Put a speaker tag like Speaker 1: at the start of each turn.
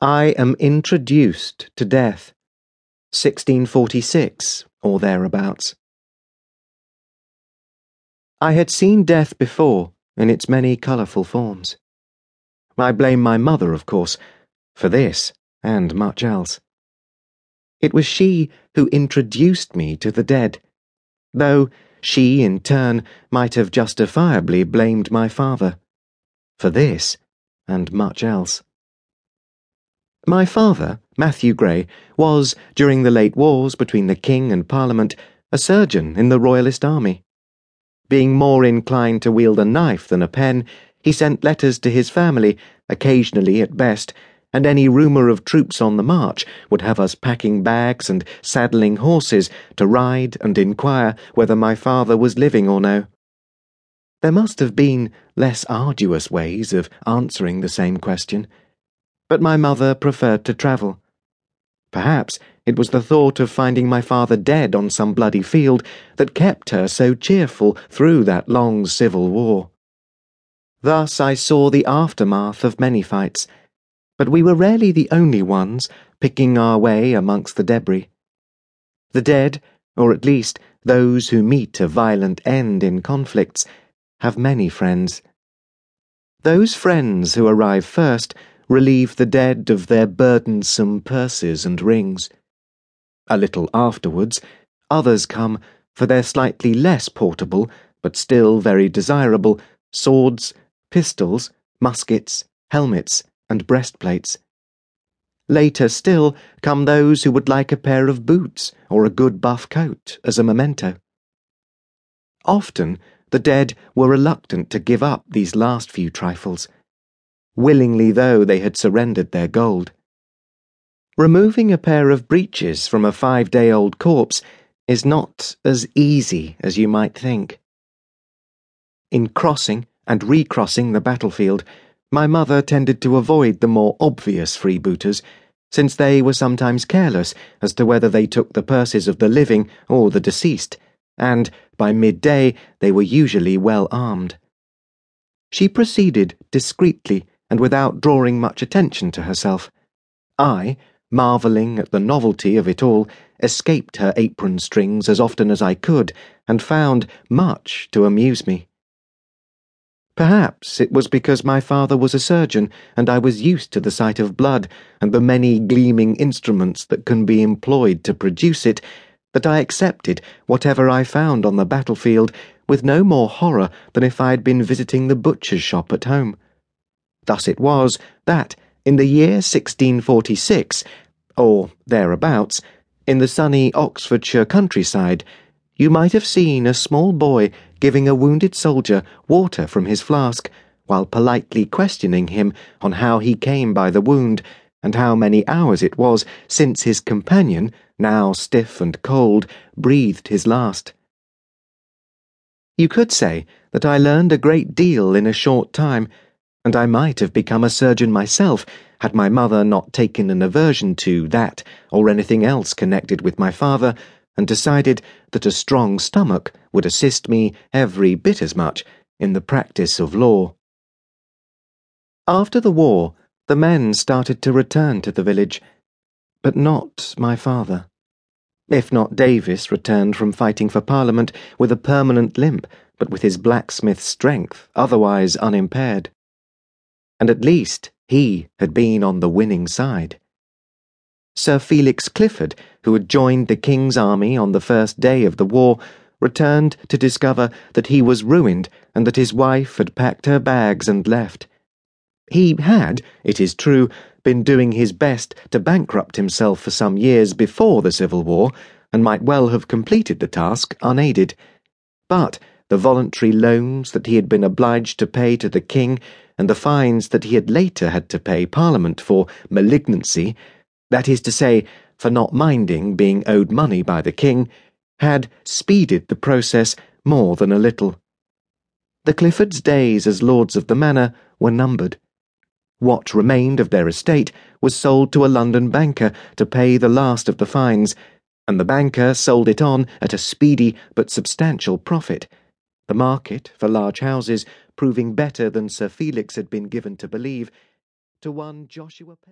Speaker 1: I am introduced to death. 1646, or thereabouts. I had seen death before in its many colourful forms. I blame my mother, of course, for this and much else. It was she who introduced me to the dead, though she, in turn, might have justifiably blamed my father for this and much else. My father, Matthew Grey, was, during the late wars between the King and Parliament, a surgeon in the Royalist Army. Being more inclined to wield a knife than a pen, he sent letters to his family, occasionally at best, and any rumour of troops on the march would have us packing bags and saddling horses to ride and inquire whether my father was living or no. There must have been less arduous ways of answering the same question but my mother preferred to travel. Perhaps it was the thought of finding my father dead on some bloody field that kept her so cheerful through that long civil war. Thus I saw the aftermath of many fights, but we were rarely the only ones picking our way amongst the debris. The dead, or at least those who meet a violent end in conflicts, have many friends. Those friends who arrive first relieve the dead of their burdensome purses and rings. A little afterwards, others come for their slightly less portable, but still very desirable, swords, pistols, muskets, helmets, and breastplates. Later still come those who would like a pair of boots or a good buff coat as a memento. Often the dead were reluctant to give up these last few trifles willingly though they had surrendered their gold. Removing a pair of breeches from a five day old corpse is not as easy as you might think. In crossing and recrossing the battlefield, my mother tended to avoid the more obvious freebooters, since they were sometimes careless as to whether they took the purses of the living or the deceased, and by midday they were usually well armed. She proceeded discreetly and without drawing much attention to herself. I, marvelling at the novelty of it all, escaped her apron strings as often as I could, and found much to amuse me. Perhaps it was because my father was a surgeon, and I was used to the sight of blood and the many gleaming instruments that can be employed to produce it, that I accepted whatever I found on the battlefield with no more horror than if I had been visiting the butcher's shop at home. Thus it was that, in the year 1646, or thereabouts, in the sunny Oxfordshire countryside, you might have seen a small boy giving a wounded soldier water from his flask, while politely questioning him on how he came by the wound, and how many hours it was since his companion, now stiff and cold, breathed his last. You could say that I learned a great deal in a short time and I might have become a surgeon myself had my mother not taken an aversion to that or anything else connected with my father, and decided that a strong stomach would assist me every bit as much in the practice of law. After the war, the men started to return to the village, but not my father. If not Davis returned from fighting for Parliament with a permanent limp, but with his blacksmith's strength otherwise unimpaired and at least he had been on the winning side. Sir Felix Clifford, who had joined the King's army on the first day of the war, returned to discover that he was ruined and that his wife had packed her bags and left. He had, it is true, been doing his best to bankrupt himself for some years before the Civil War, and might well have completed the task unaided. But the voluntary loans that he had been obliged to pay to the King and the fines that he had later had to pay Parliament for malignancy, that is to say, for not minding being owed money by the King, had speeded the process more than a little. The Cliffords' days as lords of the manor were numbered. What remained of their estate was sold to a London banker to pay the last of the fines, and the banker sold it on at a speedy but substantial profit the market for large houses proving better than Sir Felix had been given to believe, to one Joshua